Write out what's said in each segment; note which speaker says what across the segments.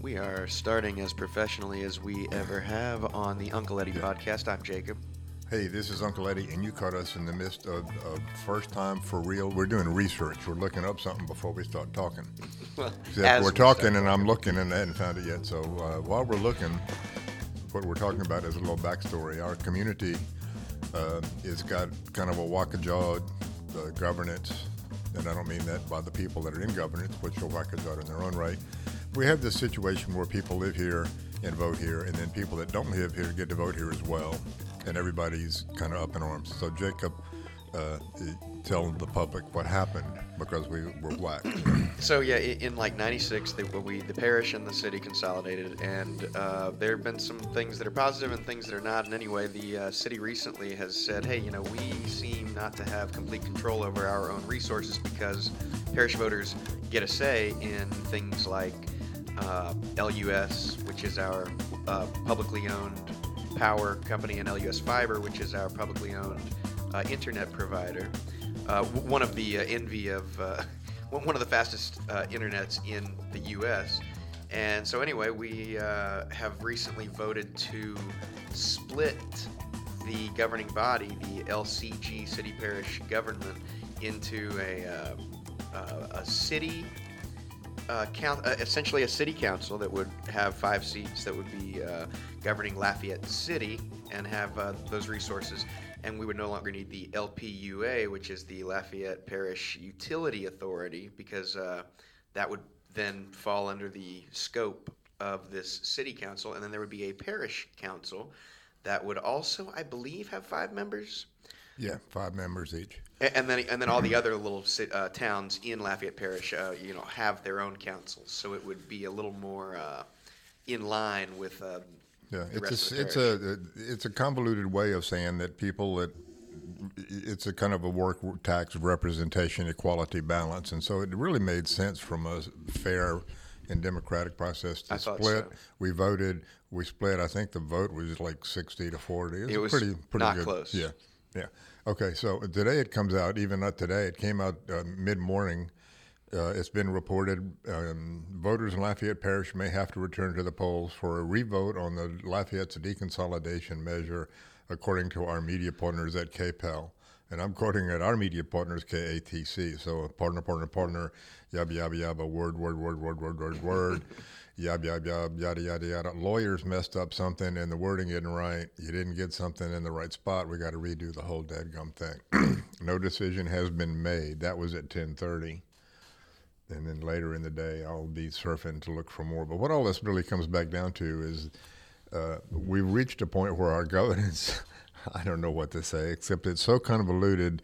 Speaker 1: We are starting as professionally as we ever have on the Uncle Eddie podcast. I'm Jacob.
Speaker 2: Hey, this is Uncle Eddie, and you caught us in the midst of, of first time for real. We're doing research. We're looking up something before we start talking.
Speaker 1: Well,
Speaker 2: Except we're
Speaker 1: we
Speaker 2: talking, and I'm looking, and I hadn't found it yet. So uh, while we're looking, what we're talking about is a little backstory. Our community uh, has got kind of a whack-a-jawed uh, governance, and I don't mean that by the people that are in governance, which are whack-a-jawed in their own right. We have this situation where people live here and vote here, and then people that don't live here get to vote here as well, and everybody's kind of up in arms. So Jacob, uh, tell the public what happened because we were black.
Speaker 1: So yeah, in like '96, they, we the parish and the city consolidated, and uh, there have been some things that are positive and things that are not. And anyway, the uh, city recently has said, hey, you know, we seem not to have complete control over our own resources because parish voters get a say in things like uh, LUS, which is our uh, publicly owned power company, and LUS Fiber, which is our publicly owned uh, internet provider. Uh, of the uh, envy of uh, one of the fastest internets in the U.S. And so, anyway, we have recently voted to split the governing body, the LCG City Parish Government, into a, a city count, uh, essentially a city council that would have five seats that would be uh, governing Lafayette City and have uh, those resources. And we would no longer need the LPUA, which is the Lafayette Parish Utility Authority, because uh, that would then fall under the scope of this city council. And then there would be a parish council that would also, I believe, have five members.
Speaker 2: yeah, five members each.
Speaker 1: And then, and then all the other little uh, towns in Lafayette Parish, uh, you know, have their own councils, so it would be a little more uh, in line with uh,
Speaker 2: Yeah, it's a, it's a it's a convoluted way of saying that people that it's a kind of a work tax representation equality balance, and so it really made sense from a fair and democratic process to split.
Speaker 1: so.
Speaker 2: We voted, we split. I think the vote was like sixty to forty.
Speaker 1: It was
Speaker 2: pretty pretty
Speaker 1: not
Speaker 2: good.
Speaker 1: close.
Speaker 2: Yeah, yeah. Okay, so today it comes out. Even not today, it came out uh, mid morning. Uh, it's been reported um, voters in Lafayette Parish may have to return to the polls for a revote on the Lafayette's deconsolidation measure, according to our media partners at KPEL. And I'm quoting at our media partners, KATC. So partner, partner, partner, yabba, yabba, yabba, word, word, word, word, word, word, word, yabba, yabba, yabba, yada, yada, yada. Lawyers messed up something and the wording isn't right. You didn't get something in the right spot. We got to redo the whole dadgum thing. no decision has been made. That was at 1030 and then later in the day I'll be surfing to look for more. But what all this really comes back down to is uh, we've reached a point where our governance, I don't know what to say, except it's so convoluted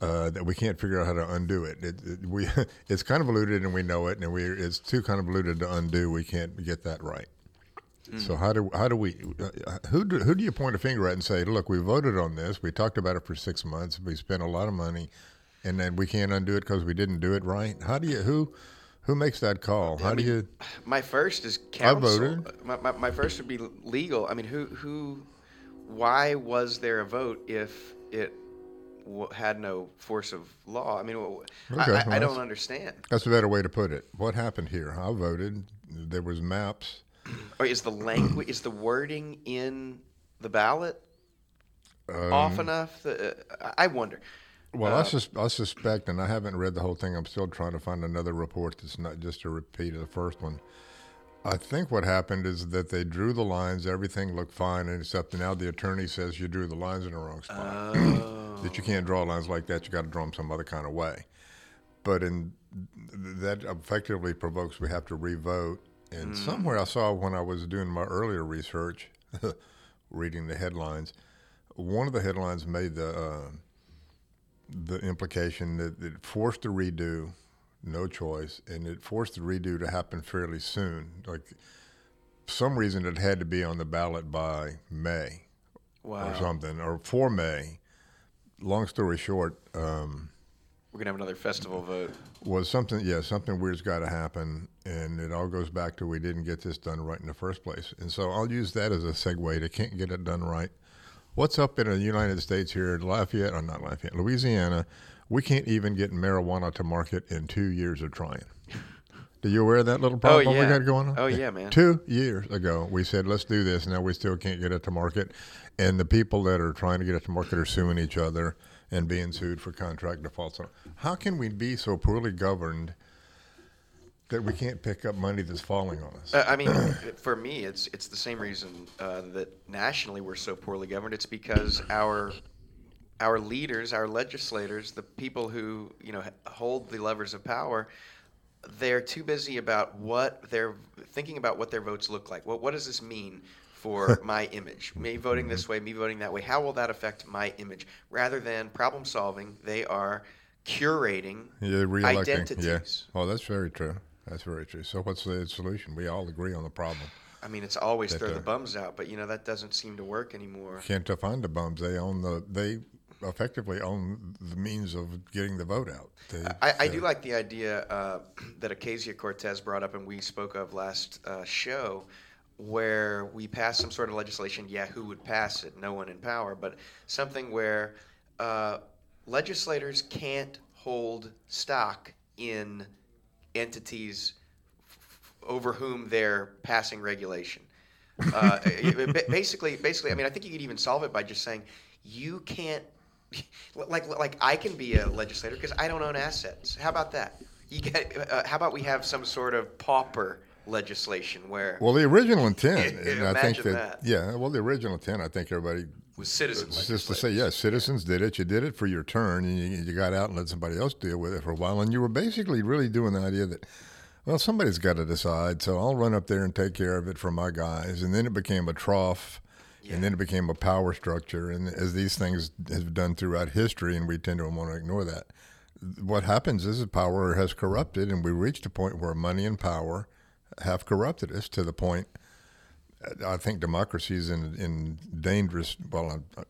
Speaker 2: uh, that we can't figure out how to undo it. it, it we, it's convoluted and we know it, and we it's too kind of convoluted to undo. We can't get that right. So how do how do we uh, who do, who do you point a finger at and say, look, we voted on this, we talked about it for six months, we spent a lot of money, and then we can't undo it because we didn't do it right? How do you who who makes that call? How do you?
Speaker 1: My first is council.
Speaker 2: voted.
Speaker 1: My, my, my first would be legal. I mean, who who? Why was there a vote if it w- had no force of law? I mean, I,
Speaker 2: Okay,
Speaker 1: I,
Speaker 2: well,
Speaker 1: I don't understand.
Speaker 2: That's a better way to put it. What happened here? I voted. There was maps.
Speaker 1: Or is the language, is the wording in the ballot
Speaker 2: Um,
Speaker 1: off enough? That, uh, I wonder.
Speaker 2: Well, I, sus- I suspect, and I haven't read the whole thing. I'm still trying to find another report that's not just a repeat of the first one. I think what happened is that they drew the lines. Everything looked fine, except now the attorney says you drew the lines in the wrong spot.
Speaker 1: Oh.
Speaker 2: that you can't draw lines like that. You got to draw them some other kind of way. But in that effectively provokes we have to revote. And somewhere I saw when I was doing my earlier research, reading the headlines, one of the headlines made the uh, the implication that it forced a redo, no choice, and it forced the redo to happen fairly soon. Like some reason it had to be on the ballot by May
Speaker 1: Wow.
Speaker 2: or something, or for May. Long story short, um,
Speaker 1: We're gonna have another festival vote.
Speaker 2: was something, yeah, something weird's got to happen, and it all goes back to we didn't get this done right in the first place. And so I'll use that as a segue to can't get it done right. What's up in the United States here, in Lafayette, or not Lafayette, Louisiana? We can't even get marijuana to market in two years of trying. Do you aware of that little problem we
Speaker 1: yeah.
Speaker 2: got going on?
Speaker 1: Oh, yeah, man.
Speaker 2: Two years ago, we said let's do this. Now we still can't get it to market, and the people that are trying to get it to market are suing each other and being sued for contract defaults. How can we be so poorly governed that we can't pick up money that's falling on us?
Speaker 1: Uh, I mean, for me, it's it's the same reason uh, that nationally we're so poorly governed. It's because our our leaders, our legislators, the people who you know hold the levers of power, they're too busy about what they're thinking about what their votes look like. What what does this mean for my image? Me voting this mm-hmm. way, me voting that way. How will that affect my image? Rather than problem solving, they are curating
Speaker 2: yeah, reelecting.
Speaker 1: identities.
Speaker 2: Yeah. Well, that's very true. That's very true. So, what's the solution? We all agree on the problem.
Speaker 1: I mean, it's always
Speaker 2: That
Speaker 1: throw the
Speaker 2: they're-
Speaker 1: bums out, but you know that doesn't seem to work anymore.
Speaker 2: Can't find the bums. They own the. They effectively own the means of getting the vote out. They,
Speaker 1: I, I do like the idea uh, that Ocasio Cortez brought up and we spoke of last uh, show, where we pass some sort of legislation. Yeah, who would pass it? No one in power, but something where uh, legislators can't hold stock in entities f- over whom they're passing regulation. Uh, basically, basically, I mean, I think you could even solve it by just saying you can't like like I can be a legislator because I don't own assets. How about that? You get. Uh, how about we have some sort of pauper legislation where
Speaker 2: Well, the original intent, and I think that,
Speaker 1: that.
Speaker 2: yeah. Well, the original intent, I think everybody
Speaker 1: was citizens.
Speaker 2: it's just to say, yes, citizens did it. You did it for your turn, and you, you got out and let somebody else deal with it for a while. And you were basically really doing the idea that, well, somebody's got to decide, so I'll run up there and take care of it for my guys. And then it became a trough,
Speaker 1: Yeah.
Speaker 2: and then it became a power structure. And as these things have done throughout history, and we tend to want to ignore that, what happens is the power has corrupted, and we reached a point where money and power have corrupted us to the point. I think democracy is in in dangerous. Well, uh,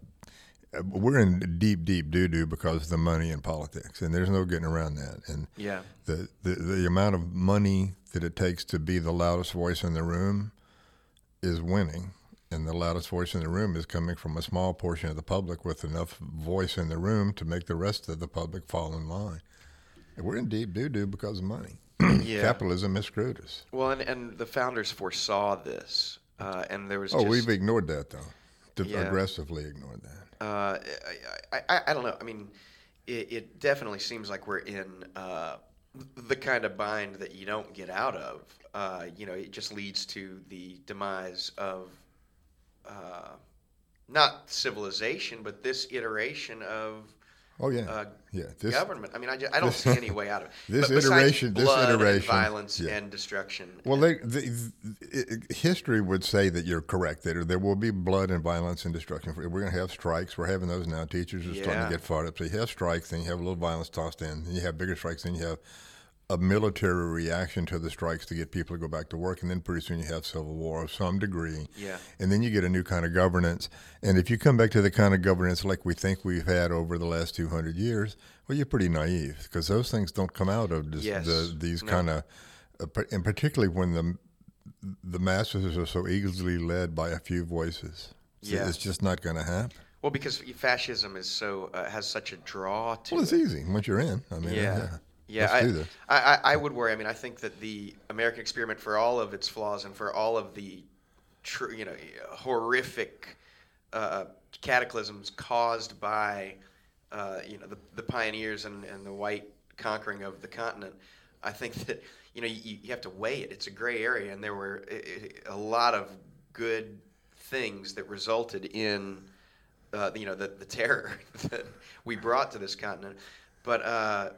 Speaker 2: we're in deep, deep doo doo because of the money in politics, and there's no getting around that. And
Speaker 1: Yeah.
Speaker 2: the, the the amount of money that it takes to be the loudest voice in the room is winning, and the loudest voice in the room is coming from a small portion of the public with enough voice in the room to make the rest of the public fall in line. And we're in deep doo doo because of money.
Speaker 1: Yeah.
Speaker 2: Capitalism has screwed us.
Speaker 1: Well, and, and the founders foresaw this, uh, and there was
Speaker 2: Oh,
Speaker 1: just,
Speaker 2: we've ignored that though.
Speaker 1: Yeah.
Speaker 2: Aggressively ignored that.
Speaker 1: Uh, I, I, I don't know. I mean, it, it definitely seems like we're in uh, the kind of bind that you don't get out of. Uh, you know, it just leads to the demise of uh, not civilization, but this iteration of
Speaker 2: Oh yeah,
Speaker 1: uh,
Speaker 2: yeah. This
Speaker 1: government. I mean, I, just, I don't see any way out of it.
Speaker 2: this
Speaker 1: But
Speaker 2: iteration- this
Speaker 1: blood and
Speaker 2: iteration,
Speaker 1: violence
Speaker 2: yeah.
Speaker 1: and destruction.
Speaker 2: well, they, the, the, history would say that you're correct. That there will be blood and violence and destruction. We're going to have strikes. We're having those now. Teachers are starting to get fired up. So you have strikes, then you have a little violence tossed in. Then you have bigger strikes. Then you have a military reaction to the strikes to get people to go back to work, and then pretty soon you have civil war of some degree.
Speaker 1: Yeah.
Speaker 2: And then you get a new kind of governance. And if you come back to the kind of governance like we think we've had over the last 200 years, well, you're pretty naive because those things don't come out of this,
Speaker 1: Yes.
Speaker 2: the, these
Speaker 1: No.
Speaker 2: kind of, uh, and particularly when the the masses are so easily led by a few voices.
Speaker 1: Yeah.
Speaker 2: It's just not going to happen.
Speaker 1: Well, because fascism is so uh, has such a draw to
Speaker 2: Well, it's
Speaker 1: it.
Speaker 2: easy once you're in. I mean,
Speaker 1: Yeah.
Speaker 2: yeah.
Speaker 1: Yeah,
Speaker 2: Let's
Speaker 1: I,
Speaker 2: do this.
Speaker 1: I, I, I would worry. I mean, I think that the American experiment, for all of its flaws and for all of the, tr- you know, horrific uh, cataclysms caused by, uh, you know, the, the pioneers and, and the white conquering of the continent, I think that you know you, you have to weigh it. It's a gray area, and there were a lot of good things that resulted in uh, you know the, the terror that we brought to this continent. But uh,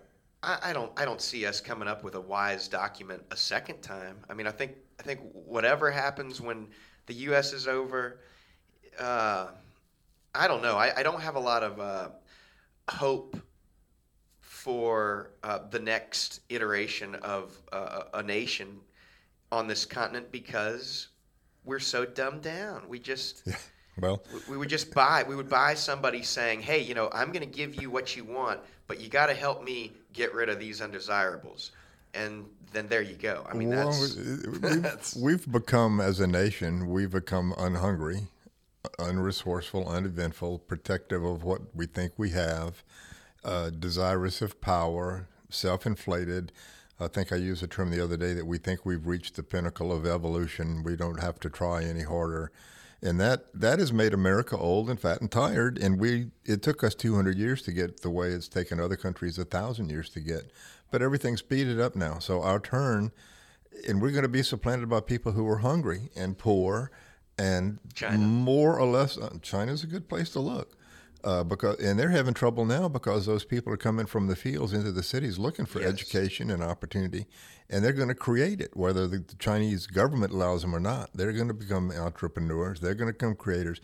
Speaker 1: I, I don't I don't see us coming up with a wise document a second time. I mean, I think I think whatever happens when the U.S. is over, uh, I don't know. I, I don't have a lot of uh, hope for uh, the next iteration of uh, a nation on this continent because we're so dumbed down. We just
Speaker 2: Well,
Speaker 1: we- we would just buy we would buy somebody saying hey you know i'm going to give you what you want but you got to help me get rid of these undesirables and then there you go i mean
Speaker 2: Well,
Speaker 1: that's,
Speaker 2: we've,
Speaker 1: that's
Speaker 2: we've become, as a nation, we've become unhungry, unresourceful, uneventful, protective of what we think we have, uh, desirous of power, self-inflated, I think I used the term the other day that we think we've reached the pinnacle of evolution. We don't have to try any harder. And that, that has made America old and fat and tired. And we it took us 200 years to get the way it's taken other countries a thousand years to get. But everything's speeded up now. So our turn, and we're going to be supplanted by people who are hungry and poor and
Speaker 1: China.
Speaker 2: more or less. Uh, China's a good place to look. Uh, because and they're having trouble now because those people are coming from the fields into the cities looking for
Speaker 1: Yes.
Speaker 2: education and opportunity, and they're going to create it whether the, the Chinese government allows them or not. They're going to become entrepreneurs. They're going to become creators,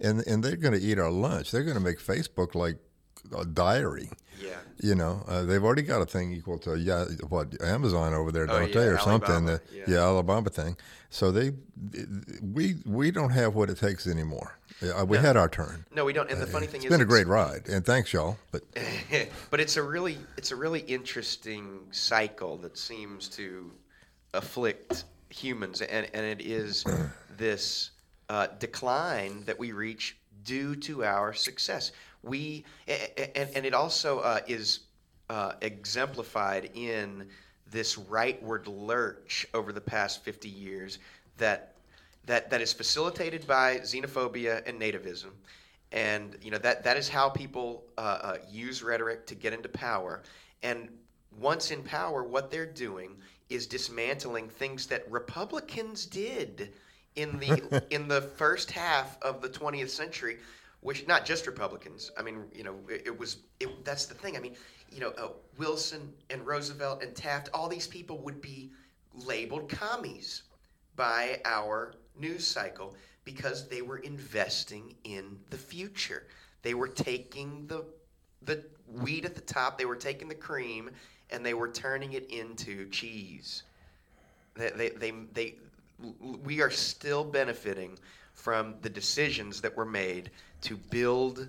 Speaker 2: and and they're going to eat our lunch. They're going to make Facebook like a diary.
Speaker 1: Yeah.
Speaker 2: You know, uh, they've already got a thing equal to yeah, what Amazon over there,
Speaker 1: Oh,
Speaker 2: don't they,
Speaker 1: yeah,
Speaker 2: or something?
Speaker 1: Alibaba,
Speaker 2: The-
Speaker 1: yeah.
Speaker 2: yeah, Alabama thing. So they, we we don't have what it takes anymore. Uh, we had our turn.
Speaker 1: No, we don't. And the funny thing
Speaker 2: It's
Speaker 1: is, it's
Speaker 2: been a great ride, and thanks y'all. But
Speaker 1: but it's a really it's a really interesting cycle that seems to afflict humans, and and it is this uh, decline that we reach due to our success. We and and it also uh, is uh, exemplified in this rightward lurch over the past 50 years that that that is facilitated by xenophobia and nativism. And you know that that is how people uh, uh, use rhetoric to get into power. And once in power what they're doing is dismantling things that republicans did in the in the first half of the 20th century which not just republicans. I mean you know it, it was it, that's the thing. I mean you know uh, wilson and roosevelt and taft all these people would be labeled commies by our news cycle because they were investing in the future. They were taking the the wheat at the top, they were taking the cream, and they were turning it into cheese. They, they, they, they, we are still benefiting from the decisions that were made to build,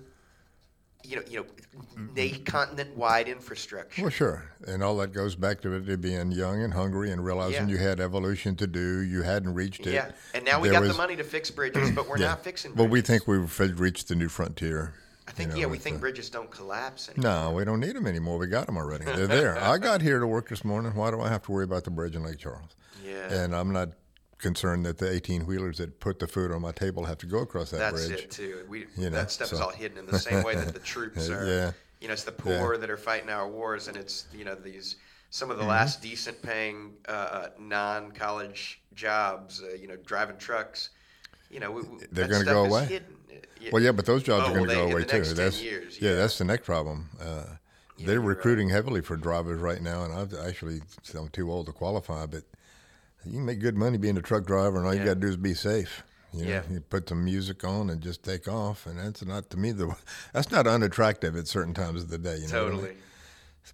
Speaker 1: you know, you know, mm-hmm. na- continent-wide infrastructure.
Speaker 2: well, sure, and all that goes back to it being young and hungry and realizing
Speaker 1: Yeah.
Speaker 2: you had evolution to do. You hadn't reached it.
Speaker 1: Yeah, and now we
Speaker 2: There
Speaker 1: got
Speaker 2: was-
Speaker 1: the money to fix bridges, but we're
Speaker 2: yeah.
Speaker 1: not fixing.
Speaker 2: Well,
Speaker 1: Bridges.
Speaker 2: we think we've reached the new frontier.
Speaker 1: I think
Speaker 2: you know,
Speaker 1: yeah, we think
Speaker 2: the-
Speaker 1: bridges don't collapse anymore.
Speaker 2: No, we don't need them anymore. We got them already. They're there. I got here to work this morning. Why do I have to worry about the bridge in Lake Charles?
Speaker 1: Yeah.
Speaker 2: And I'm not concerned that the 18 wheelers that put the food on my table have to go across that
Speaker 1: That's
Speaker 2: bridge.
Speaker 1: it too. We
Speaker 2: You know,
Speaker 1: that stuff is all hidden in the same way that the troops are.
Speaker 2: Yeah.
Speaker 1: You know, it's the
Speaker 2: Yeah.
Speaker 1: poor that are fighting our wars, and it's you know these some of the
Speaker 2: Mm-hmm.
Speaker 1: last decent paying uh, uh, non-college jobs. Uh, you know, driving trucks. You know, we, we-
Speaker 2: They're gonna go away?
Speaker 1: Uh,
Speaker 2: Well, yeah, but those jobs
Speaker 1: Oh,
Speaker 2: are going to
Speaker 1: well,
Speaker 2: go away too.
Speaker 1: 10
Speaker 2: that's
Speaker 1: years,
Speaker 2: yeah.
Speaker 1: yeah.
Speaker 2: that's the next problem. Uh, they're
Speaker 1: you're right.
Speaker 2: recruiting heavily for drivers right now, and I've actually I'm too old to qualify, but you can make good money being a truck driver, and all you got to do is be safe. You know,
Speaker 1: Yeah.
Speaker 2: you put some music on and just take off, and that's not to me the that's not unattractive at certain times of the day. You know what I mean?
Speaker 1: Totally.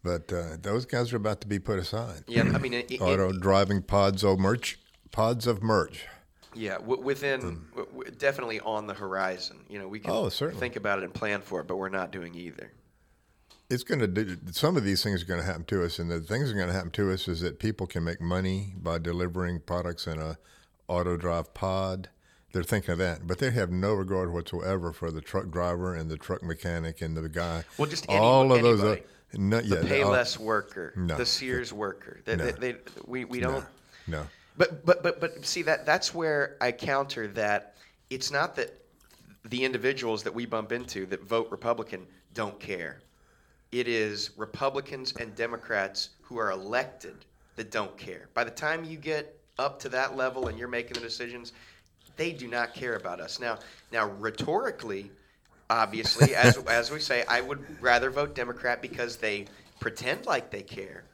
Speaker 2: But uh, those guys are about to be put aside.
Speaker 1: Yeah, I mean, it, it,
Speaker 2: Auto driving pods of merch, pods of merch.
Speaker 1: Yeah, w- within w- w- definitely on the horizon. You know, we can.
Speaker 2: Oh, certainly.
Speaker 1: think about it and plan for it, but we're not doing either.
Speaker 2: It's going to do some of these things are going to happen to us and the things that are going to happen to us is that people can make money by delivering products in a auto drive pod they're thinking of that but they have no regard whatsoever for the truck driver and the truck mechanic and the guy
Speaker 1: Well, just any-
Speaker 2: all of those uh,
Speaker 1: anybody.
Speaker 2: no,
Speaker 1: The
Speaker 2: they all-
Speaker 1: Payless worker,
Speaker 2: No.
Speaker 1: the Sears worker. They,
Speaker 2: No.
Speaker 1: they, they, we, we don't.
Speaker 2: no
Speaker 1: But but but but see that that's where I counter that it's not that the individuals that we bump into that vote Republican don't care. It is Republicans and Democrats who are elected that don't care. By the time you get up to that level and you're making the decisions, they do not care about us. Now now rhetorically, obviously, as as we say, I would rather vote Democrat because they pretend like they care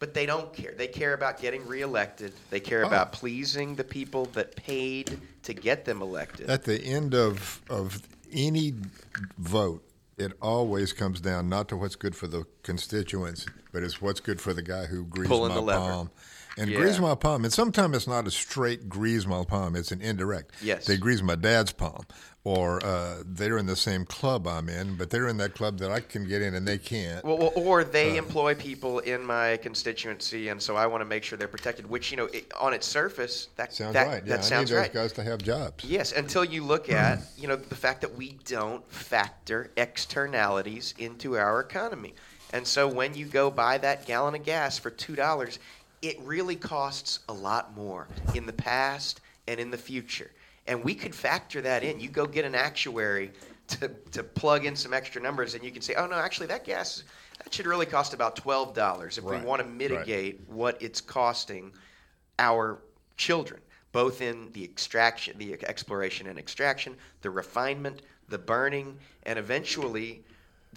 Speaker 1: but they don't care. They care about getting reelected. They care
Speaker 2: Oh.
Speaker 1: about pleasing the people that paid to get them elected.
Speaker 2: at the end of of any vote it always comes down not to what's good for the constituents but it's what's good for the guy who greased
Speaker 1: Pulling
Speaker 2: my
Speaker 1: the lever.
Speaker 2: palm and
Speaker 1: Yeah.
Speaker 2: grease my palm and sometimes it's not a straight grease my palm it's an indirect
Speaker 1: Yes.
Speaker 2: they grease my dad's palm or uh, they're in the same club i'm in but they're in that club that i can get in and they can't
Speaker 1: well, or they employ people in my constituency, and so I want to make sure they're protected. Which you know, it, on its surface, that
Speaker 2: sounds
Speaker 1: that,
Speaker 2: right
Speaker 1: that
Speaker 2: yeah i
Speaker 1: sounds
Speaker 2: need those
Speaker 1: right.
Speaker 2: guys to have jobs
Speaker 1: Yes, until you look at you know the fact that we don't factor externalities into our economy, and so when you go buy that gallon of gas for two dollars, it really costs a lot more in the past and in the future. And we could factor that in. You go get an actuary to, to plug in some extra numbers, and you can say, oh, no, actually, that gas that should really cost about $12 if
Speaker 2: Right,
Speaker 1: we want to
Speaker 2: right.
Speaker 1: mitigate what it's costing our children, both in the extraction, the exploration and extraction, the refinement, the burning, and eventually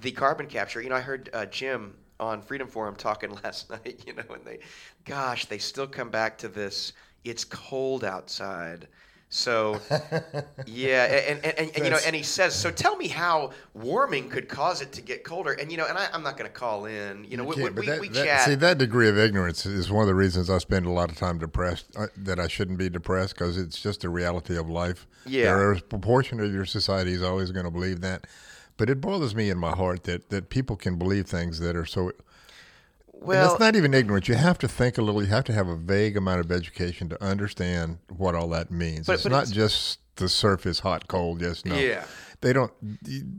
Speaker 1: the carbon capture. You know, I heard uh, Jim on Freedom Forum talking last night. You know, and they, gosh, they still come back to this. It's cold outside. So, yeah, and, and, and, and, you know, and he says, so tell me how warming could cause it to get colder. And you know, and I, I'm not going to call in. You know, we,
Speaker 2: can't,
Speaker 1: we,
Speaker 2: that,
Speaker 1: we
Speaker 2: that-
Speaker 1: chat.
Speaker 2: see that degree of ignorance is one of the reasons I spend a lot of time depressed. Uh, that I shouldn't be depressed because it's just a reality of life.
Speaker 1: Yeah.
Speaker 2: there is a proportion of your society is always going to believe that, but it bothers me in my heart that that people can believe things that are so.
Speaker 1: well,
Speaker 2: it's not even ignorance. You have to think a little. You have to have a vague amount of education to understand what all that means.
Speaker 1: But-
Speaker 2: it's
Speaker 1: but
Speaker 2: not
Speaker 1: it's-
Speaker 2: just the surface, hot, cold. Yes, no.
Speaker 1: Yeah.
Speaker 2: They don't.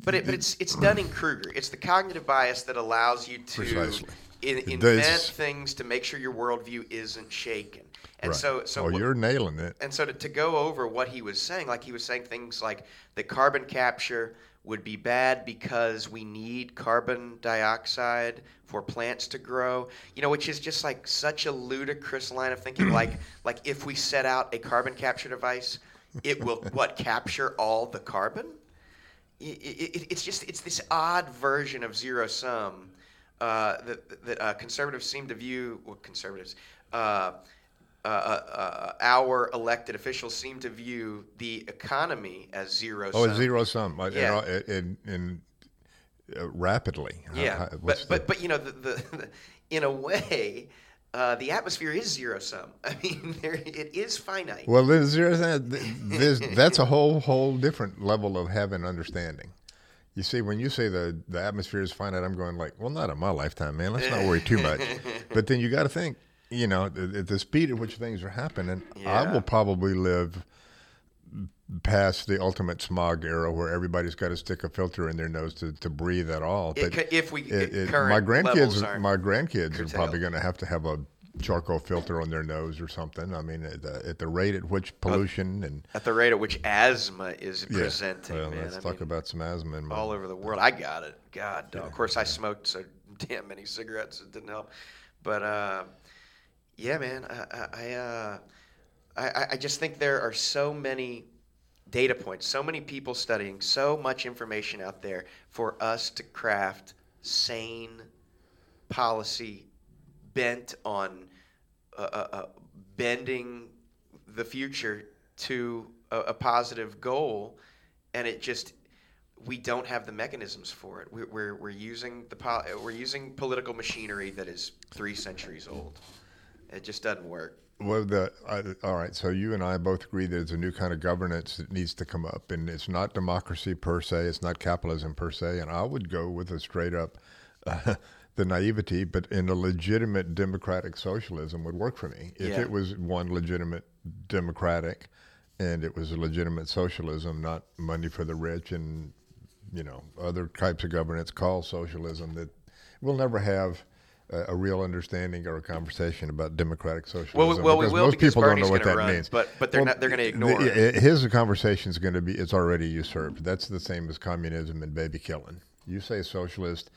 Speaker 1: But it, but it's it's Dunning Kruger. It's the cognitive bias that allows you to
Speaker 2: Precisely.
Speaker 1: in, invent things to make sure your worldview isn't shaken. And
Speaker 2: Right.
Speaker 1: so so
Speaker 2: oh,
Speaker 1: what-
Speaker 2: you're nailing it.
Speaker 1: and so to, to go over what he was saying, like he was saying things like the carbon capture would be bad because we need carbon dioxide for plants to grow. You know, which is just like such a ludicrous line of thinking. like like if we set out a carbon capture device, it will what capture all the carbon? I- I- I- it's just it's this odd version of zero sum uh, that, that uh, conservatives seem to view. Well, conservatives, uh, uh, uh, uh, our elected officials seem to view the economy as zero
Speaker 2: Oh,
Speaker 1: sum.
Speaker 2: it's zero sum. Uh,
Speaker 1: Yeah.
Speaker 2: In, in, in uh, rapidly.
Speaker 1: Yeah,
Speaker 2: how-
Speaker 1: but
Speaker 2: the-
Speaker 1: but but you know the, the, the in a way. Uh, the atmosphere is zero sum. I mean, there, it is finite.
Speaker 2: well, there's, zero sum. That's a whole whole different level of having understanding. You see, when you say the the atmosphere is finite, I'm going like, well, not in my lifetime, man. Let's not worry too much. but then you got to think, you know, at the speed at which things are happening, I will probably live past the ultimate smog era where everybody's got to stick a filter in their nose to, to breathe at all.
Speaker 1: It if we-
Speaker 2: it- it- my grandkids, my grandkids are probably going to have to have a charcoal filter on their nose or something. I mean, at the, at the rate at which pollution and
Speaker 1: At the rate at which asthma is
Speaker 2: yeah,
Speaker 1: presenting,
Speaker 2: well,
Speaker 1: man.
Speaker 2: let's
Speaker 1: I
Speaker 2: talk
Speaker 1: mean,
Speaker 2: about some asthma in my
Speaker 1: all over the world. I got it. God, dog. Of course, I smoked so damn many cigarettes it didn't help. But uh, yeah, man, I I, uh, I I just think there are so many data points, so many people studying, so much information out there for us to craft sane policy bent on uh, uh, uh, bending the future to a, a positive goal, and it just we don't have the mechanisms for it. We're, we're, we're using the pol- we're using political machinery that is three centuries old. It just doesn't work.
Speaker 2: Well, the I, all right. So you and I both agree that there's a new kind of governance that needs to come up, and it's not democracy per se, it's not capitalism per se, and I would go with a straight up. Uh, the naivety, but in a legitimate democratic socialism would work for me. If
Speaker 1: Yeah.
Speaker 2: it was one legitimate democratic, and it was a legitimate socialism, not money for the rich and you know other types of governance called socialism, that we'll never have a, a real understanding or a conversation about democratic socialism.
Speaker 1: well, we
Speaker 2: because
Speaker 1: will
Speaker 2: most people don't know what that
Speaker 1: run,
Speaker 2: means.
Speaker 1: but- but they're not- they're gonna
Speaker 2: the-
Speaker 1: ignore it.
Speaker 2: His conversation is going to be it's already usurped. That's the same as communism and baby killing. You say socialist.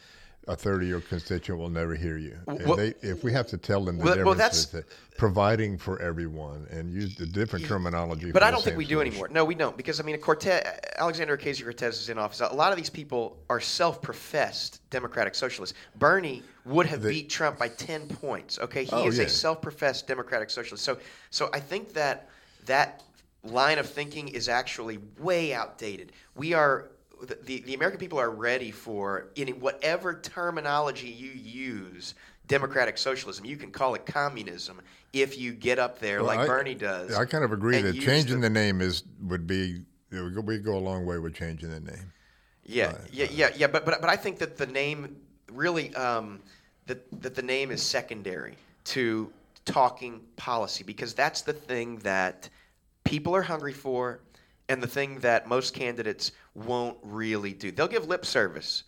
Speaker 2: A third-year constituent will never hear you.
Speaker 1: Well-
Speaker 2: they, if we have to tell them the
Speaker 1: Well, well,
Speaker 2: difference,
Speaker 1: that's-
Speaker 2: that providing for everyone and use the different terminology.
Speaker 1: But I don't think we do anymore. No, we don't, because I mean, a Cortez, Alexander Ocasio Cortez is in office. A lot of these people are self-professed democratic socialists. Bernie would have beat Trump by ten points. Okay, he
Speaker 2: Oh,
Speaker 1: is
Speaker 2: yeah.
Speaker 1: a self-professed democratic socialist. So, so I think that that line of thinking is actually way outdated. We are. The, the, American people are ready for in whatever terminology you use democratic socialism you can call it communism if you get up there
Speaker 2: Well,
Speaker 1: like
Speaker 2: I-
Speaker 1: Bernie does
Speaker 2: I kind of agree that changing
Speaker 1: the-
Speaker 2: the, name is would be it would go, we go a long way with changing the name.
Speaker 1: Yeah, yeah, yeah, yeah. But but but I think that the name really um, that that the name is secondary to talking policy because that's the thing that people are hungry for, and the thing that most candidates won't really do. They'll give lip service,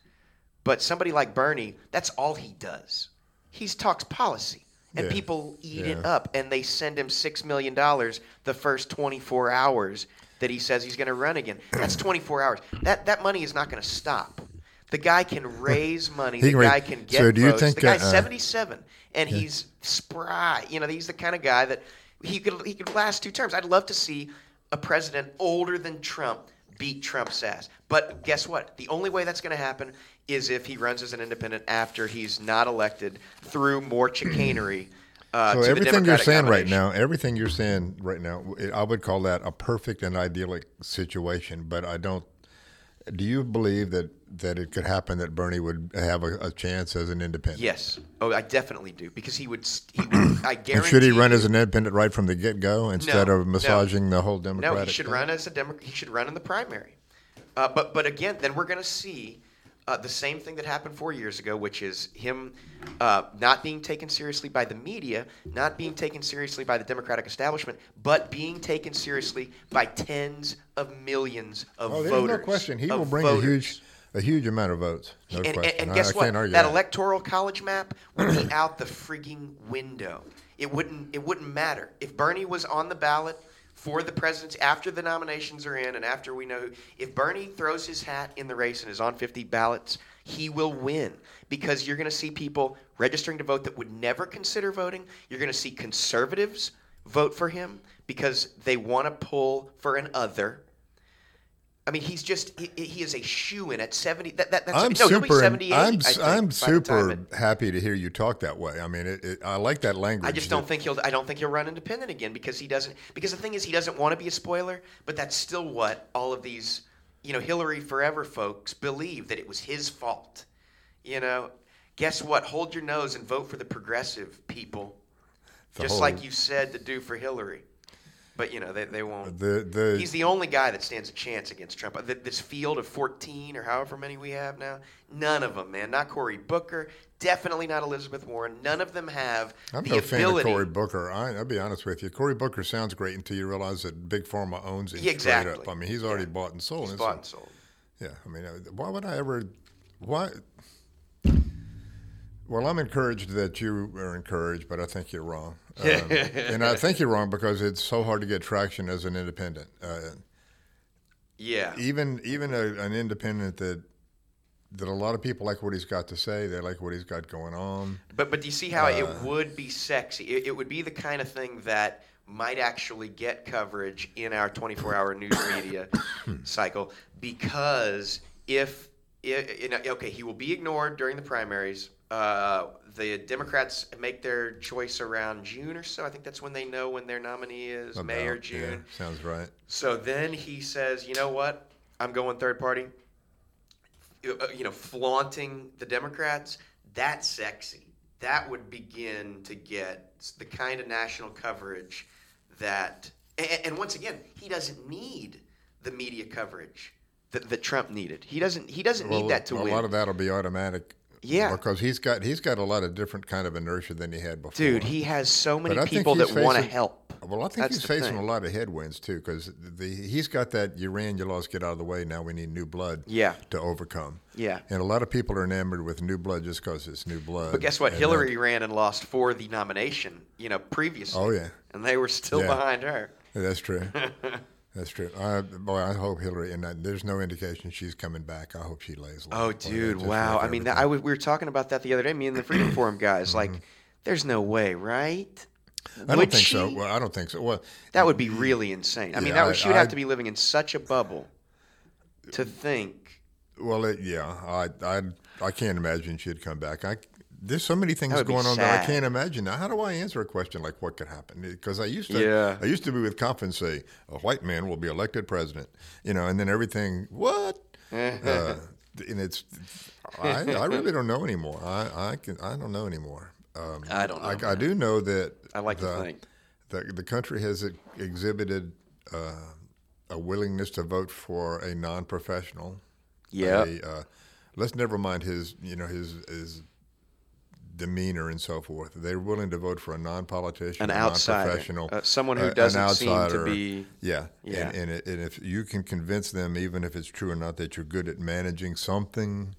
Speaker 1: but somebody like Bernie, that's all he does. He talks policy. and
Speaker 2: Yeah.
Speaker 1: people eat it up, and they send him six million dollars the first 24 hours that he says he's going to run again. That's 24 hours. That that money is not going to stop. The guy can raise money.
Speaker 2: He
Speaker 1: The guy can get
Speaker 2: so do you
Speaker 1: votes.
Speaker 2: think,
Speaker 1: the guy's
Speaker 2: uh,
Speaker 1: 77, and he's spry. You know, he's the kind of guy that he could he could last two terms. I'd love to see a president older than Trump beat Trump's ass. But guess what? The only way that's going to happen is if he runs as an independent after he's not elected through more chicanery. Uh,
Speaker 2: So
Speaker 1: to the
Speaker 2: everything you're saying right now, everything you're saying right now, I would call that a perfect and idyllic situation. But I don't. Do you believe that that it could happen that Bernie would have a, a chance as an independent?
Speaker 1: Yes. Oh, I definitely do because he would. He would I
Speaker 2: And
Speaker 1: guarantee.
Speaker 2: should he run as an independent right from the get go instead
Speaker 1: No,
Speaker 2: of massaging the whole Democratic?
Speaker 1: No, he should
Speaker 2: thing?
Speaker 1: run as a Democrat. He should run in the primary. Uh, but but again, then we're going to see uh, the same thing that happened four years ago, which is him uh, not being taken seriously by the media, not being taken seriously by the Democratic establishment, but being taken seriously by tens of millions of
Speaker 2: Oh, there's
Speaker 1: voters.
Speaker 2: no question. He will bring
Speaker 1: voters.
Speaker 2: a huge, a huge amount of votes. No
Speaker 1: and, and,
Speaker 2: question.
Speaker 1: and
Speaker 2: I-
Speaker 1: guess
Speaker 2: I
Speaker 1: what? That
Speaker 2: that.
Speaker 1: electoral college map would be out the frigging window. It wouldn't. It wouldn't matter if Bernie was on the ballot for the presidency after the nominations are in and after we know. Who, if Bernie throws his hat in the race and is on 50 ballots, he will win because you're going to see people registering to vote that would never consider voting. You're going to see conservatives vote for him because they want to pull for an other. I mean, he's just he, he is a shoe in at 70. That, that, that's
Speaker 2: I'm
Speaker 1: no,
Speaker 2: super.
Speaker 1: 78.
Speaker 2: I'm
Speaker 1: think,
Speaker 2: I'm
Speaker 1: by the time
Speaker 2: super
Speaker 1: it-
Speaker 2: happy to hear you talk that way. I mean, it, it, I like that language.
Speaker 1: I just don't think he'll. I don't think he'll run independent again because he doesn't. Because the thing is, he doesn't want to be a spoiler. But that's still what all of these, you know, Hillary Forever folks believe that it was his fault. You know, guess what? Hold your nose and vote for the progressive people,
Speaker 2: The
Speaker 1: just
Speaker 2: whole-
Speaker 1: like you said to do for Hillary. But you know, they, they won't.
Speaker 2: The the
Speaker 1: He's the only guy that stands a chance against Trump. Th- This field of 14 or however many we have now, none of them, man. Not Cory Booker, definitely not Elizabeth Warren. None of them have
Speaker 2: I'm
Speaker 1: the
Speaker 2: no fan of
Speaker 1: ability.
Speaker 2: Cory Booker. I, I'll be honest with you. Cory Booker sounds great until you realize that Big Pharma owns him
Speaker 1: Yeah,
Speaker 2: straight up.
Speaker 1: exactly.
Speaker 2: I mean, he's already
Speaker 1: Yeah.
Speaker 2: bought and sold.
Speaker 1: He's bought and sold.
Speaker 2: Yeah, I mean, uh, why would I ever? Why? Well, I'm encouraged that you are encouraged, but I think you're wrong. Um, and I think you're wrong because it's so hard to get traction as an independent. Uh,
Speaker 1: Yeah.
Speaker 2: even even a, an independent that that a lot of people like what he's got to say. They like what he's got going on.
Speaker 1: But but do you see how it
Speaker 2: Uh,
Speaker 1: would be sexy? It, it would be the kind of thing that might actually get coverage in our 24-hour news media cycle because if, if you know, okay, he will be ignored during the primaries. Uh, the Democrats make their choice around June or so. I think that's when they know when their nominee is, May or June.
Speaker 2: Yeah, sounds right.
Speaker 1: So then he says, you know what? I'm going third party. You uh, know, flaunting the Democrats. That's sexy. That would begin to get the kind of national coverage that. And, once again, he doesn't need the media coverage that, that Trump needed. He doesn't. He doesn't need that to
Speaker 2: a
Speaker 1: win.
Speaker 2: A lot of that'll be automatic.
Speaker 1: Yeah.
Speaker 2: because he's got he's got a lot of different kind of inertia than he had before.
Speaker 1: Dude, he has so many
Speaker 2: But I think
Speaker 1: people that want to help.
Speaker 2: Well, I think
Speaker 1: That's
Speaker 2: he's facing
Speaker 1: thing.
Speaker 2: a lot of headwinds too, because the he's got that you ran, you lost, get out of the way. Now we need new blood.
Speaker 1: Yeah.
Speaker 2: To overcome.
Speaker 1: Yeah.
Speaker 2: And a lot of people are enamored with new blood just because it's new blood.
Speaker 1: But guess what?
Speaker 2: And
Speaker 1: Hillary ran and lost for the nomination, you know, previously.
Speaker 2: Oh, yeah.
Speaker 1: And they were still
Speaker 2: Yeah.
Speaker 1: behind her.
Speaker 2: that- that's true. that's true. I, boy, I hope Hillary. And I, there's no indication she's coming back. I hope she lays low.
Speaker 1: Oh, dude, wow. I mean, that, I w- we were talking about that the other day, me and the Freedom Forum guys. Like, there's no way, right?
Speaker 2: Mm-hmm. I don't think
Speaker 1: she?
Speaker 2: so. Well, I don't think so. Well,
Speaker 1: That would be really insane. I mean,
Speaker 2: Yeah,
Speaker 1: that
Speaker 2: I-
Speaker 1: would, she would have to be living in such a bubble to think.
Speaker 2: Well, it, yeah, I, I, I can't imagine she'd come back. I, there's so many things going on that I can't imagine. Now, how do I answer a question like what could happen? Because I used to,
Speaker 1: Yeah.
Speaker 2: I used to be with confidence say a white man will be elected president, you know, and then everything what, uh, and it's, I, I really don't know anymore. I, I can, I don't know anymore. Um,
Speaker 1: I don't know,
Speaker 2: I, I do know that
Speaker 1: I like
Speaker 2: the,
Speaker 1: to think.
Speaker 2: the the country has exhibited uh, a willingness to vote for a non-professional
Speaker 1: Yeah.
Speaker 2: uh, let's never mind his, you know, his his demeanor and so forth. They're willing to vote for a non-politician,
Speaker 1: An
Speaker 2: a
Speaker 1: outsider,
Speaker 2: non-professional,
Speaker 1: uh, someone who
Speaker 2: uh,
Speaker 1: doesn't seem to be-
Speaker 2: Yeah,
Speaker 1: Yeah.
Speaker 2: And, and, it, and if you can convince them, even if it's true or not, that you're good at managing something,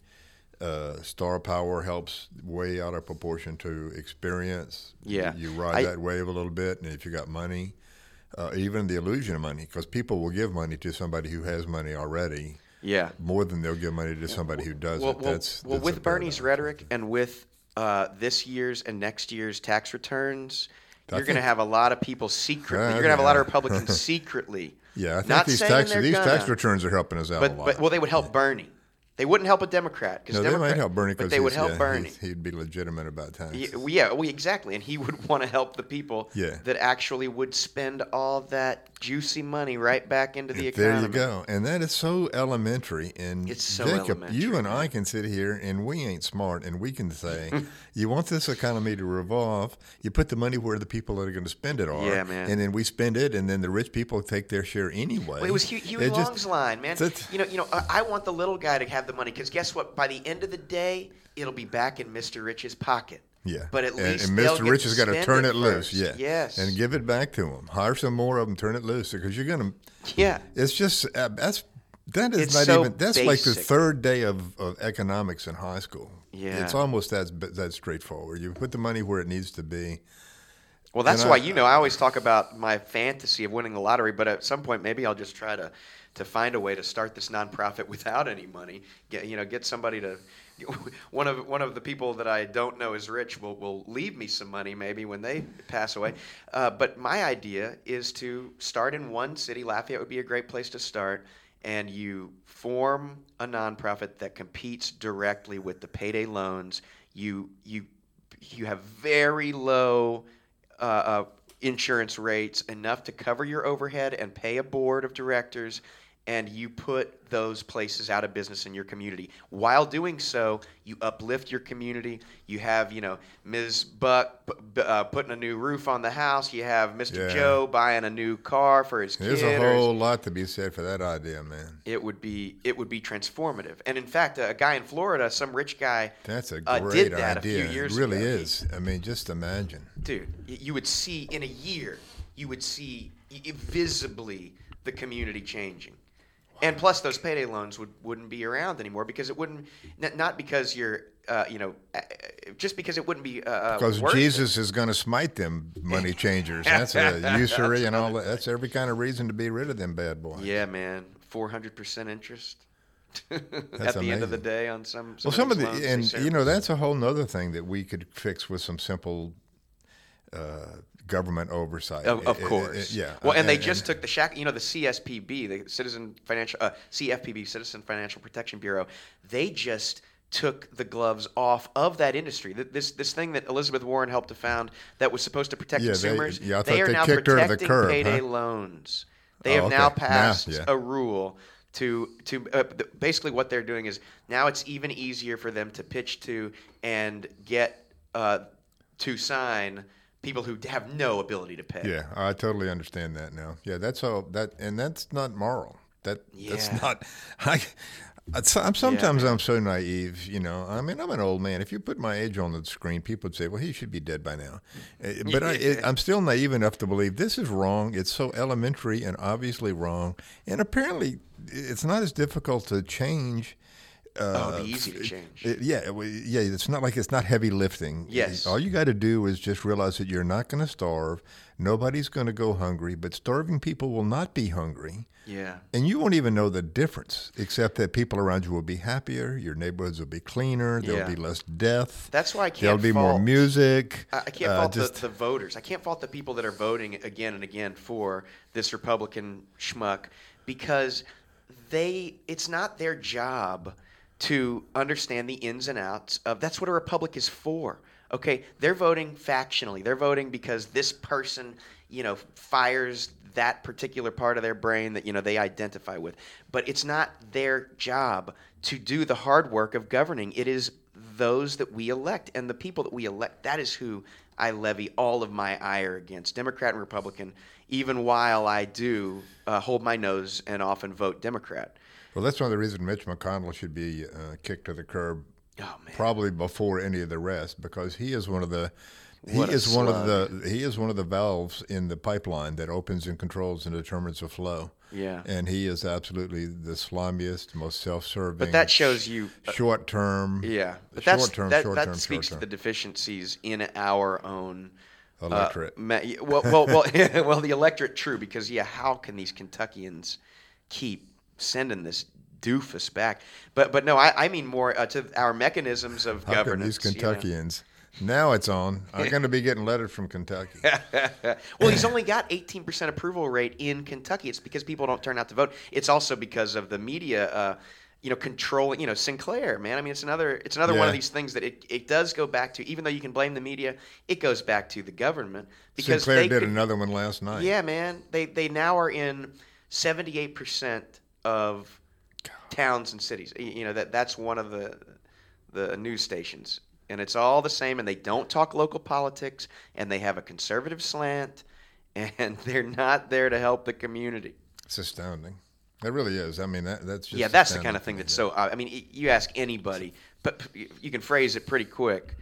Speaker 2: Uh, star power helps way out of proportion to experience.
Speaker 1: Yeah.
Speaker 2: You, you ride
Speaker 1: I-
Speaker 2: that wave a little bit, and if you got money, uh, even the illusion of money, because people will give money to somebody who has money already
Speaker 1: Yeah.
Speaker 2: more than they'll give money to somebody who doesn't.
Speaker 1: Well, well,
Speaker 2: that's,
Speaker 1: well
Speaker 2: that's
Speaker 1: with Bernie's rhetoric and with uh, this year's and next year's tax returns, you're going to have a lot of people secretly. You're going to have a lot of. Republicans secretly.
Speaker 2: Yeah, I think
Speaker 1: not
Speaker 2: these
Speaker 1: saying
Speaker 2: tax these tax
Speaker 1: gonna,
Speaker 2: returns are helping us out a lot.
Speaker 1: but well, they would help Bernie. They wouldn't help a Democrat because
Speaker 2: no, they might help Bernie
Speaker 1: but they would help
Speaker 2: yeah,
Speaker 1: Bernie.
Speaker 2: He'd be legitimate about taxes.
Speaker 1: Yeah, yeah, well, exactly, and he would want to help the people
Speaker 2: Yeah.
Speaker 1: that actually would spend all that juicy money right back into the
Speaker 2: There
Speaker 1: economy.
Speaker 2: you go, and that is so elementary. And
Speaker 1: It's so
Speaker 2: Jacob, you
Speaker 1: elementary,
Speaker 2: and I can sit here, and we ain't smart, and we can say, "You want this economy to revolve? You put the money where the people that are going to spend it are,
Speaker 1: Yeah, man.
Speaker 2: and then we spend it, and then the rich people take their share anyway."
Speaker 1: Well, it was Hugh, Huey
Speaker 2: It just-
Speaker 1: Long's line, man. You know, you know. I, I want the little guy to have the money because guess what? By the end of the day, it'll be back in Mr. Rich's pocket.
Speaker 2: Yeah,
Speaker 1: But at
Speaker 2: and,
Speaker 1: least
Speaker 2: and Mr. Rich has got to turn
Speaker 1: it
Speaker 2: it loose. Yeah,
Speaker 1: Yes.
Speaker 2: and give it back to him. Hire some more of them. Turn it loose because you're going to.
Speaker 1: Yeah.
Speaker 2: It's just uh, that's that is
Speaker 1: It's
Speaker 2: not
Speaker 1: so
Speaker 2: even that's like the third day of, of economics in high school.
Speaker 1: Yeah.
Speaker 2: it's almost that that straightforward. You put the money where it needs to be.
Speaker 1: Well, that's
Speaker 2: And
Speaker 1: why
Speaker 2: I-
Speaker 1: you know I always talk about my fantasy of winning the lottery, but at some point maybe I'll just try to to find a way to start this nonprofit without any money. Get you know get somebody to one of one of the people that I don't know is rich will will leave me some money maybe when they pass away. Uh, but my idea is to start in one city. Lafayette would be a great place to start. And you form a nonprofit that competes directly with the payday loans. You you you have very low uh, uh, insurance rates, enough to cover your overhead and pay a board of directors, and you put those places out of business in your community. While doing so, you uplift your community. You have, you know, Ms. Buck p- b- uh, putting a new roof on the house. You have Mr.
Speaker 2: Yeah.
Speaker 1: Joe buying a new car for his kids.
Speaker 2: There's
Speaker 1: kid.
Speaker 2: a
Speaker 1: or his-
Speaker 2: whole lot to be said for that idea, man.
Speaker 1: it would be it would be transformative. And in fact, a guy in Florida, some rich guy,
Speaker 2: That's a
Speaker 1: uh,
Speaker 2: great
Speaker 1: did that a few
Speaker 2: idea.
Speaker 1: years
Speaker 2: it really
Speaker 1: ago.
Speaker 2: is. I mean, just imagine.
Speaker 1: dude, y- you would see in a year, you would see y- visibly the community changing. And plus, those payday loans would, wouldn't be around anymore because it wouldn't, not because you're, uh, you know, uh, just because it wouldn't be. Uh,
Speaker 2: Because
Speaker 1: worth.
Speaker 2: Jesus is going to smite them money changers. That's a usury and all that. That's every kind of reason to be rid of them bad boys.
Speaker 1: Yeah, man, 400% interest at
Speaker 2: That's
Speaker 1: the end of the day on some.
Speaker 2: Well, some of the and you know that's a whole nother thing that we could fix with some simple uh, government oversight.
Speaker 1: Of, of
Speaker 2: It- it- it-
Speaker 1: course.
Speaker 2: yeah.
Speaker 1: Well, and they
Speaker 2: and-
Speaker 1: just took the shack. You know, the CSPB, the Citizen Financial, uh, CFPB, Citizen Financial Protection Bureau. They just took the gloves off of that industry. This this thing that Elizabeth Warren helped to found that was supposed to protect
Speaker 2: Yeah, they-
Speaker 1: consumers.
Speaker 2: yeah, I
Speaker 1: they are
Speaker 2: they
Speaker 1: now
Speaker 2: kicked her to the
Speaker 1: protecting
Speaker 2: curb,
Speaker 1: payday
Speaker 2: huh?
Speaker 1: loans. They
Speaker 2: Oh,
Speaker 1: have now
Speaker 2: okay. Now,
Speaker 1: passed
Speaker 2: yeah.
Speaker 1: a rule to to uh, basically what they're doing is now it's even easier for them to pitch to and get uh, to sign people who have no ability to pay.
Speaker 2: Yeah, I totally understand that now. Yeah, that's all that, and that's not moral. That that's not. I, I'm sometimes I'm so naive. You know, I mean, I'm an old man. If you put my age on the screen, people would say, "Well, he should be dead by now." Uh, But I, it, I'm still naive enough to believe this is wrong. It's so elementary and obviously wrong, and apparently it's not as difficult to change.
Speaker 1: Oh, it'd be easy to change.
Speaker 2: It- yeah, yeah. It's not like it's not heavy lifting.
Speaker 1: Yes.
Speaker 2: All you got to do is just realize that you're not going to starve. Nobody's going to go hungry, but starving people will not be hungry.
Speaker 1: yeah.
Speaker 2: And you won't even know the difference, except that people around you will be happier. Your neighborhoods will be cleaner. There'll
Speaker 1: Yeah.
Speaker 2: be less death.
Speaker 1: That's why I can't
Speaker 2: There'll be more music.
Speaker 1: I I can't
Speaker 2: Uh,
Speaker 1: fault
Speaker 2: just-
Speaker 1: the, the voters. I can't fault the people that are voting again and again for this Republican schmuck because they it's not their job to understand the ins and outs of that's what a republic is for. Okay, they're voting factionally. They're voting because this person, you know, fires that particular part of their brain that you know they identify with. But it's not their job to do the hard work of governing. It is those that we elect and the people that we elect. That is who I levy all of my ire against, Democrat and Republican. Even while I do uh, hold my nose and often vote Democrat.
Speaker 2: Well, that's one of the reasons Mitch McConnell should be uh, kicked to the curb
Speaker 1: Oh
Speaker 2: probably before any of the rest because he is one of the He
Speaker 1: What
Speaker 2: is one of the he is one of the valves in the pipeline that opens and controls and determines the flow.
Speaker 1: Yeah.
Speaker 2: And he is absolutely the slimiest, most self-serving.
Speaker 1: But that shows you. uh,
Speaker 2: short term.
Speaker 1: Yeah, but that's
Speaker 2: short term,
Speaker 1: that,
Speaker 2: term,
Speaker 1: speaks to the deficiencies in our own uh,
Speaker 2: Electorate.
Speaker 1: ma- well, well, well, well, the electorate, true, because yeah, how can these Kentuckians keep sending this doofus back? But but no, I, I mean more uh, to our mechanisms of
Speaker 2: How
Speaker 1: governance.
Speaker 2: these
Speaker 1: you know?
Speaker 2: Kentuckians? Now it's on. I'm going to be getting letters from Kentucky.
Speaker 1: well, he's only got 18% approval rate in Kentucky. It's because people don't turn out to vote. It's also because of the media, uh, you know, controlling. You know, Sinclair, man. I mean, it's another, it's another one of these things that it, it does go back to. Even though you can blame the media, it goes back to the government because
Speaker 2: Sinclair
Speaker 1: they
Speaker 2: did
Speaker 1: could-
Speaker 2: another one last night.
Speaker 1: Yeah, man. They they now are in 78% of towns and cities. You know that that's one of the the news stations, and it's all the same. And they don't talk local politics, and they have a conservative slant, and they're not there to help the community.
Speaker 2: It's astounding. It really is. I mean, that, that's just
Speaker 1: yeah, that's the kind of thing that's so. I mean, you ask anybody, but you can phrase it pretty quick.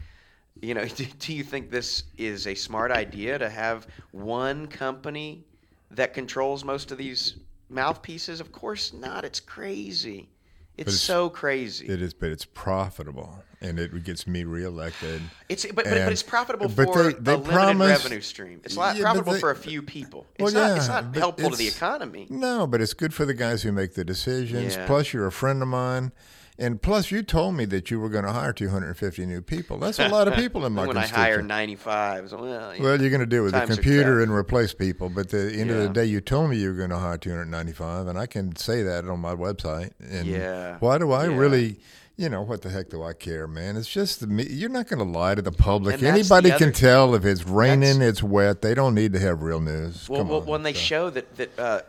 Speaker 1: You know, do, do you think this is a smart idea to have one company that controls most of these mouthpieces? Of course not. It's crazy. It's,
Speaker 2: it's-
Speaker 1: so crazy.
Speaker 2: It is, but it's profitable, and it gets me reelected.
Speaker 1: It's but, but, but it's profitable
Speaker 2: but
Speaker 1: for
Speaker 2: they- they
Speaker 1: a limited revenue stream. It's not
Speaker 2: but
Speaker 1: profitable
Speaker 2: they-
Speaker 1: for a few people.
Speaker 2: Well,
Speaker 1: It's not. It's not helpful to the economy.
Speaker 2: No, but it's good for the guys who make the decisions.
Speaker 1: Yeah.
Speaker 2: Plus, you're a friend of mine, and plus, you told me that you were going to hire 250 new people. That's a lot of people in my
Speaker 1: when I hire
Speaker 2: constituency.
Speaker 1: 95s, well, you
Speaker 2: Well, you're going to do it with a computer and replace people. But at the end of the day, you told me you were going to hire 295, and I can say that on my website. And
Speaker 1: Yeah.
Speaker 2: why do I
Speaker 1: Yeah.
Speaker 2: really? You know what the heck do I care, man? It's just the me. You're not going to lie to the public. Anybody
Speaker 1: the
Speaker 2: can tell if it's raining, it's wet. They don't need to have real news.
Speaker 1: Well, well,
Speaker 2: on.
Speaker 1: when they
Speaker 2: So-
Speaker 1: show that that uh,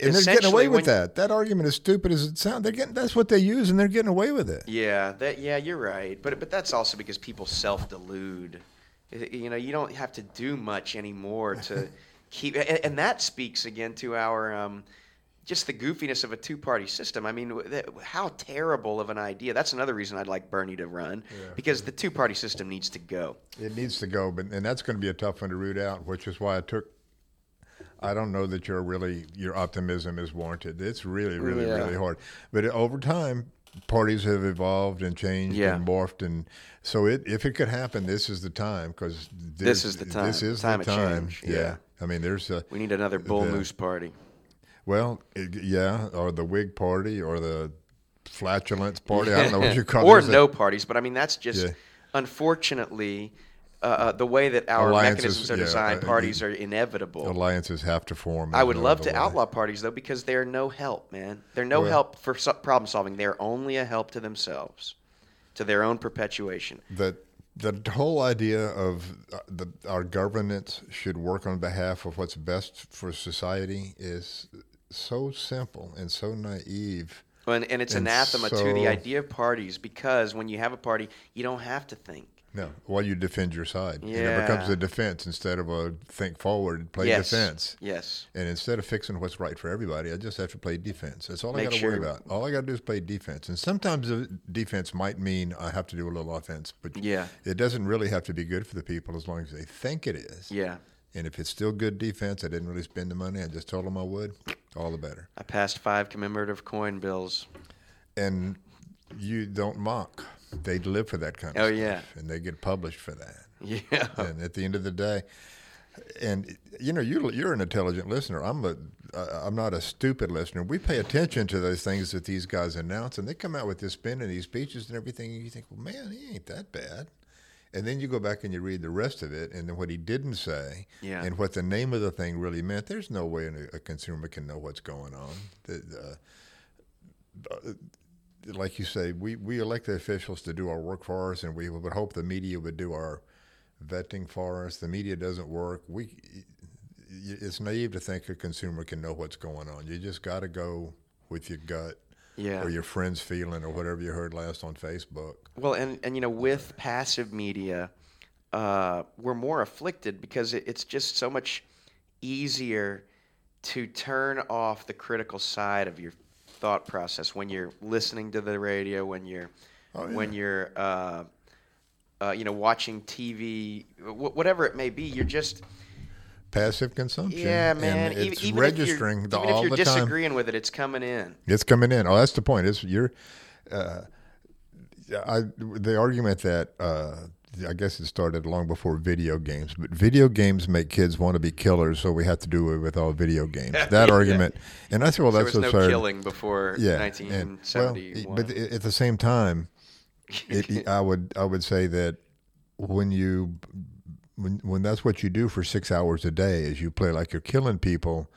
Speaker 2: and they're getting away with that. That argument, is stupid as it sounds, they're getting. That's what they use, and they're getting away with it.
Speaker 1: Yeah, that yeah, you're right. But but that's also because people self-delude. You know, you don't have to do much anymore to keep, and, and that speaks again to our um, just the goofiness of a two-party system. I mean, that, how terrible of an idea. That's another reason I'd like Bernie to run because the two-party system needs to go.
Speaker 2: It needs to go, but and that's going to be a tough one to root out, which is why I took. I don't know that your really your optimism is warranted. It's really, really,
Speaker 1: Yeah.
Speaker 2: really hard. But over time, parties have evolved and changed
Speaker 1: Yeah.
Speaker 2: and morphed, and so it if it could happen, this is the time because
Speaker 1: This is the time.
Speaker 2: This is
Speaker 1: Time
Speaker 2: the
Speaker 1: of
Speaker 2: time.
Speaker 1: change.
Speaker 2: Yeah.
Speaker 1: Yeah.
Speaker 2: I mean, there's a
Speaker 1: We need another bull
Speaker 2: The-
Speaker 1: moose party.
Speaker 2: well, it- yeah, or the Whig Party or the flatulence party. I don't know what you call it.
Speaker 1: or no parties, but I mean that's just unfortunately uh, uh, the way that our mechanisms are
Speaker 2: yeah,
Speaker 1: designed.
Speaker 2: uh,
Speaker 1: parties are inevitable.
Speaker 2: Alliances have to form.
Speaker 1: I would love to
Speaker 2: way.
Speaker 1: outlaw parties though because they're no help, man. They're no
Speaker 2: Well-
Speaker 1: help for so- problem solving. They're only a help to themselves, to their own perpetuation.
Speaker 2: that the whole idea of uh, the, our governance should work on behalf of what's best for society is so simple and so naive.
Speaker 1: And, and it's
Speaker 2: And
Speaker 1: anathema to the idea of parties because when you have a party, you don't have to think.
Speaker 2: No, well, you defend your side. And it becomes a defense instead of a think forward, play
Speaker 1: yes.
Speaker 2: defense.
Speaker 1: Yes.
Speaker 2: And instead of fixing what's right for everybody, I just have to play defense. That's all I got to worry about. All I got to do is play defense. And sometimes the defense might mean I have to do a little offense, but
Speaker 1: Yeah.
Speaker 2: it doesn't really have to be good for the people as long as they think it is.
Speaker 1: Yeah.
Speaker 2: And if it's still good defense, I didn't really spend the money. I just told them I would. All the better.
Speaker 1: I passed five commemorative coin bills.
Speaker 2: And you don't mock. They live for that kind of
Speaker 1: Oh,
Speaker 2: stuff.
Speaker 1: yeah.
Speaker 2: And they get published for that.
Speaker 1: Yeah.
Speaker 2: And at the end of the day, and you know you you're an intelligent listener. I'm a I'm not a stupid listener. We pay attention to those things that these guys announce, and they come out with this spin and these speeches and everything. And you think, well, man, he ain't that bad. And then you go back and you read the rest of it, and then what he didn't say,
Speaker 1: Yeah.
Speaker 2: and what the name of the thing really meant. There's no way a, a consumer can know what's going on. The, uh, uh, like you say, we, we elect the officials to do our work for us, and we would hope the media would do our vetting for us. The media doesn't work. We, it's naive to think a consumer can know what's going on. You just got to go with your gut
Speaker 1: Yeah.
Speaker 2: or your friend's feeling or whatever you heard last on Facebook.
Speaker 1: Well, and, and you know, with passive media, uh, we're more afflicted because it, it's just so much easier to turn off the critical side of your thought process when you're listening to the radio, when you're
Speaker 2: Oh, yeah.
Speaker 1: when you're uh, uh, you know, watching TV, wh- whatever it may be. You're just
Speaker 2: Passive consumption.
Speaker 1: yeah, man.
Speaker 2: And
Speaker 1: even,
Speaker 2: it's
Speaker 1: even
Speaker 2: registering
Speaker 1: if
Speaker 2: the,
Speaker 1: even
Speaker 2: all
Speaker 1: if you're
Speaker 2: the time.
Speaker 1: disagreeing with it, it's coming in.
Speaker 2: It's coming in. Oh, that's the point. It's you're, uh, I the argument that uh, I guess it started long before video games, but video games make kids want to be killers, so we have to do it with all video games. That
Speaker 1: Yeah.
Speaker 2: argument, and I said, well,
Speaker 1: there
Speaker 2: that's
Speaker 1: was no killing before
Speaker 2: yeah, and,
Speaker 1: 1971.
Speaker 2: well, but at the same time, it, I would I would say that when you when when that's what you do for six hours a day, is you play like you're killing people.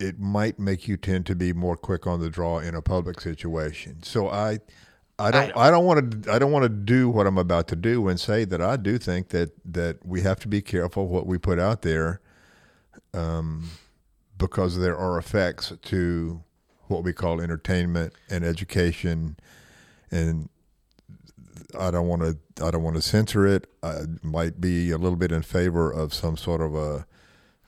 Speaker 2: It might make you tend to be more quick on the draw in a public situation. So I, I don't, I don't want to, I don't want to do what I'm about to do and say that I do think that that we have to be careful what we put out there, um, because there are effects to what we call entertainment and education, and I don't want to I don't want to censor it. I might be a little bit in favor of some sort of a,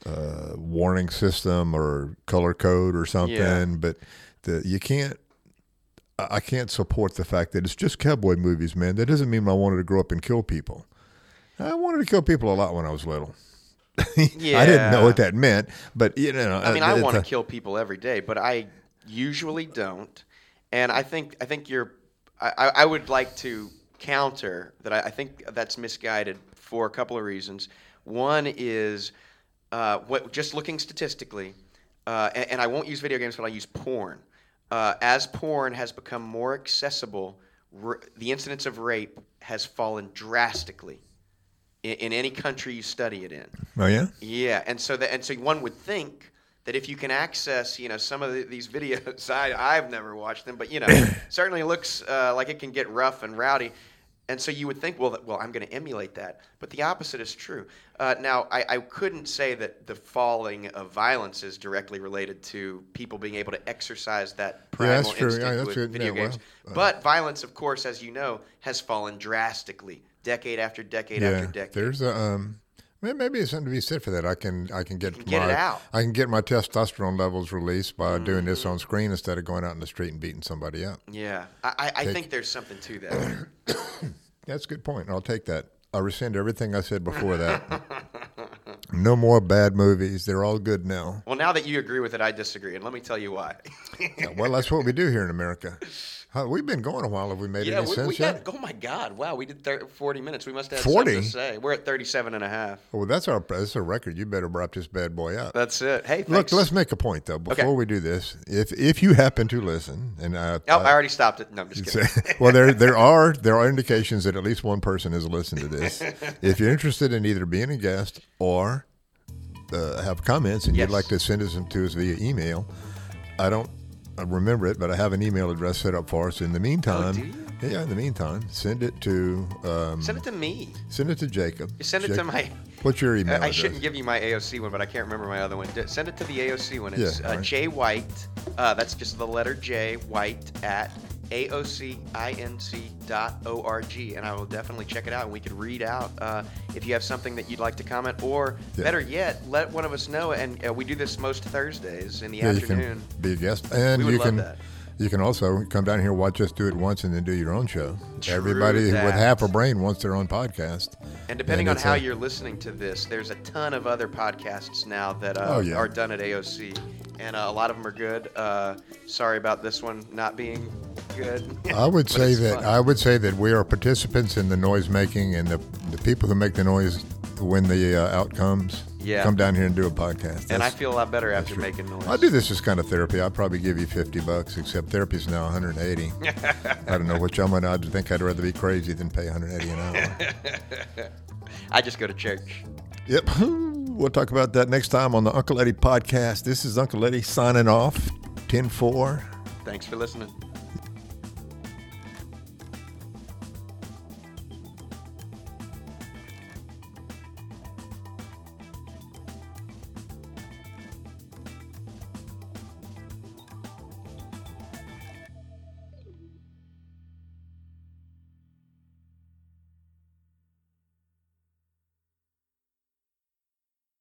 Speaker 2: uh warning system or color code or something,
Speaker 1: Yeah.
Speaker 2: but the, you can't. I can't support the fact that it's just cowboy movies, man. That doesn't mean I wanted to grow up and kill people. I wanted to kill people a lot when I was little. yeah. I didn't know what that meant, but you know,
Speaker 1: I mean,
Speaker 2: uh,
Speaker 1: I want to kill people every day, but I usually don't. And I think I think you're. I, I I would like to counter that. I, I think that's misguided for a couple of reasons. One is uh, what just looking statistically, uh, and, and I won't use video games, but I use porn. Uh, as porn has become more accessible, r- the incidence of rape has fallen drastically in, in any country you study it in.
Speaker 2: Oh yeah.
Speaker 1: Yeah, and so that and so one would think that if you can access, you know, some of the, these videos, I I've never watched them, but you know, certainly looks uh, like it can get rough and rowdy, and so you would think, well, well, I'm going to emulate that, but the opposite is true. Uh, now, I, I couldn't say that the falling of violence is directly related to people being able to exercise that
Speaker 2: Yeah,
Speaker 1: primal
Speaker 2: true. Yeah,
Speaker 1: instinct
Speaker 2: that's
Speaker 1: with
Speaker 2: good.
Speaker 1: video
Speaker 2: Yeah, well,
Speaker 1: games.
Speaker 2: uh,
Speaker 1: but violence, of course, as you know, has fallen drastically, decade after decade after decade.
Speaker 2: There's a um, maybe it's something to be said for that. I can I can get
Speaker 1: can get
Speaker 2: my
Speaker 1: it out.
Speaker 2: I can get my testosterone levels released by doing
Speaker 1: Mm-hmm.
Speaker 2: this on screen instead of going out in the street and beating somebody up.
Speaker 1: Yeah, I, I, I
Speaker 2: Take-
Speaker 1: think there's something to that.
Speaker 2: That's a good point. I'll take that. I rescind everything I said before that. no more bad movies. They're all good now.
Speaker 1: Well, now that you agree with it, I disagree, and let me tell you why.
Speaker 2: Well, that's what we do here in America. Huh, we've been going a while. Have we made
Speaker 1: yeah,
Speaker 2: any
Speaker 1: we,
Speaker 2: sense
Speaker 1: we
Speaker 2: yet?
Speaker 1: got, oh my God, wow, we did thir- 40 minutes. We must have
Speaker 2: 40?
Speaker 1: something to say. We're at 37 and a half.
Speaker 2: Well, that's our that's a record. You better wrap this bad boy up.
Speaker 1: That's it. Hey,
Speaker 2: Look,
Speaker 1: thanks.
Speaker 2: let's make a point though. Before
Speaker 1: Okay.
Speaker 2: we do this, if if you happen to listen, and I,
Speaker 1: Oh, I already stopped it. No, I'm just kidding.
Speaker 2: well, there there are there are indications that at least one person has listened to this. if you're interested in either being a guest or uh, have comments and
Speaker 1: Yes.
Speaker 2: you'd like to send us them to us via email, I don't uh, remember it, but I have an email address set up for us. In the meantime,
Speaker 1: Oh,
Speaker 2: yeah, in the meantime, send it to um,
Speaker 1: Send it to me.
Speaker 2: send it to Jacob.
Speaker 1: You send it to my.
Speaker 2: What's your email
Speaker 1: I shouldn't give you my AOC one, but I can't remember my other one. D- Send it to the AOC one. It's
Speaker 2: Yeah,
Speaker 1: uh. J White. Uh, that's just the letter J White at aocinc.org, and I will definitely check it out. And we could read out uh, if you have something that you'd like to comment, or
Speaker 2: Yeah.
Speaker 1: better yet, let one of us know. And uh, we do this most Thursdays in the
Speaker 2: yeah,
Speaker 1: afternoon.
Speaker 2: be a guest, and you
Speaker 1: love
Speaker 2: can
Speaker 1: that.
Speaker 2: you can also come down here, watch us do it once, and then do your own show. Everybody
Speaker 1: that.
Speaker 2: with half a brain wants their own podcast.
Speaker 1: And depending
Speaker 2: And
Speaker 1: on how
Speaker 2: a-
Speaker 1: you're listening to this, there's a ton of other podcasts now that uh,
Speaker 2: Oh, yeah.
Speaker 1: are done at AOC, and uh, a lot of them are good. Uh, sorry about this one not being good.
Speaker 2: I would say that
Speaker 1: fun.
Speaker 2: I would say that we are participants in the noise making, and the the people who make the noise win the uh, outcomes.
Speaker 1: Yeah.
Speaker 2: come down here and do a podcast.
Speaker 1: and I feel a lot better after
Speaker 2: true.
Speaker 1: making noise.
Speaker 2: I do this as kind of therapy. I'd probably give you fifty bucks, except therapy's now 180. I don't know which I'm gonna. I think I'd rather be crazy than pay 180 an hour.
Speaker 1: I just go to church.
Speaker 2: yep. We'll talk about that next time on the Uncle Eddie podcast. This is Uncle Eddie signing off. 10 4.
Speaker 1: Thanks for listening.